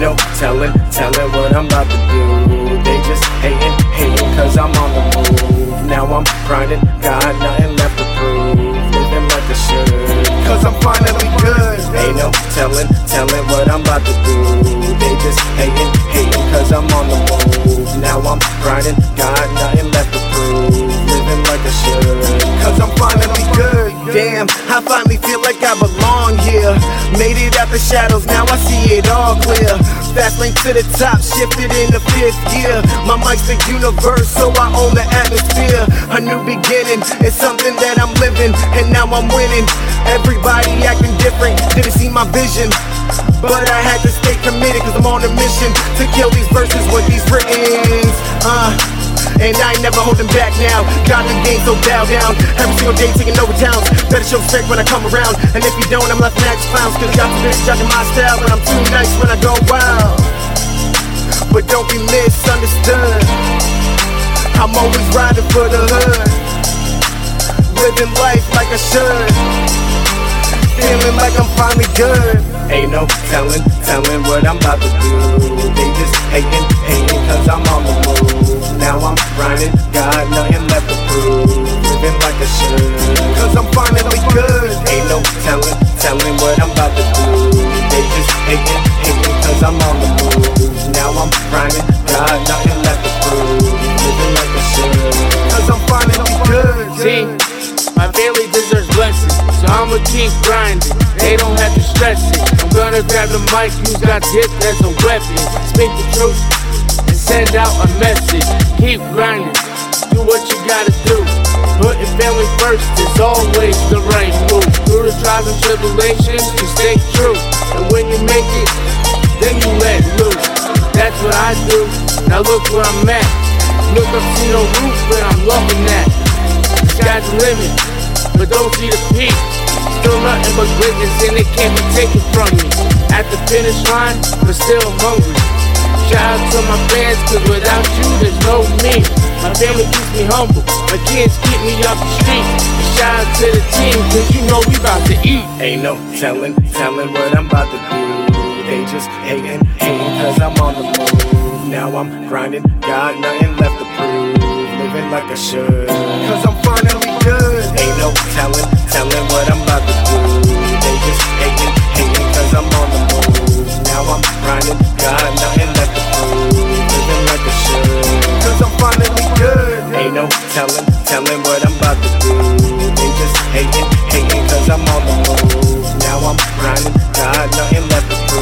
no telling, telling what I'm about to do. They just hating, hating cause I'm on the move. Now I'm grinding, got nothing left to prove. Living like I should. Cause I'm finally good. Ain't no telling, telling what I'm about to do. They just hating, hating cause I'm on the move. Now I'm grinding, got nothing left to Made it out the shadows, now I see it all clear. Fast lane to the top, shifted in the fifth gear. My mic's the universe, so I own the atmosphere. A new beginning, it's something that I'm living, and now I'm winning. Everybody acting different, didn't see my vision. But I had to stay committed, cause I'm on a mission to kill these verses with these writtens. Uh, and I ain't never holding back now. Got the game, so bow down. Every single day show respect when I come around. And if you don't, I'm left next clowns. Cause y'all busy judging my style. And I'm too nice when I go wild. But don't be misunderstood. I'm always riding for the hood. Living life like I should. Feeling like I'm finally good. Ain't no telling, telling what I'm about to do. They just hating, hating cause I'm on the move. Now I'm grinding, got nothing left to prove. Living like I should. Cause I'm finally good. Ain't no telling, telling what I'm about to do. They just hating, hating cause I'm on the move. Now I'm grinding, got nothing left to prove. Living like a should. Cause I'm finally good. See, my family deserves blessings, so I'ma keep grinding. They don't have to stress it. I'm gonna grab the mic, use that dip as a weapon. Speak the truth and send out a message. Keep grinding, do what you gotta do. Putting family first is always the right move. Through the trials and tribulations, you stay true. And when you make it, then you let loose. That's what I do. Now look where I'm at. Look up, see no roof, but I'm loving that. Sky's the limit, but don't see the peak. Still nothing but greatness, and it can't be taken from me. At the finish line, but still hungry. Shout out to my fans, cause without you, there's no me. My family keeps me humble, my kids keep me off the street. Shout out to the team, cause you know we about to eat. Ain't no telling, telling what I'm about to do. They just hating, hating cause I'm on the move. Now I'm grinding, got nothing left to prove. Living like I should. Cause I'm finally good. Ain't no telling, telling what I'm about to do. They just hating, hating cause I'm on the move. Now I'm grinding, got nothing left to prove like I should. Cause I'm finally good. Ain't no telling, telling what I'm about to do. They just hating, hating cause I'm on the move. Now I'm grinding, got nothing left to prove.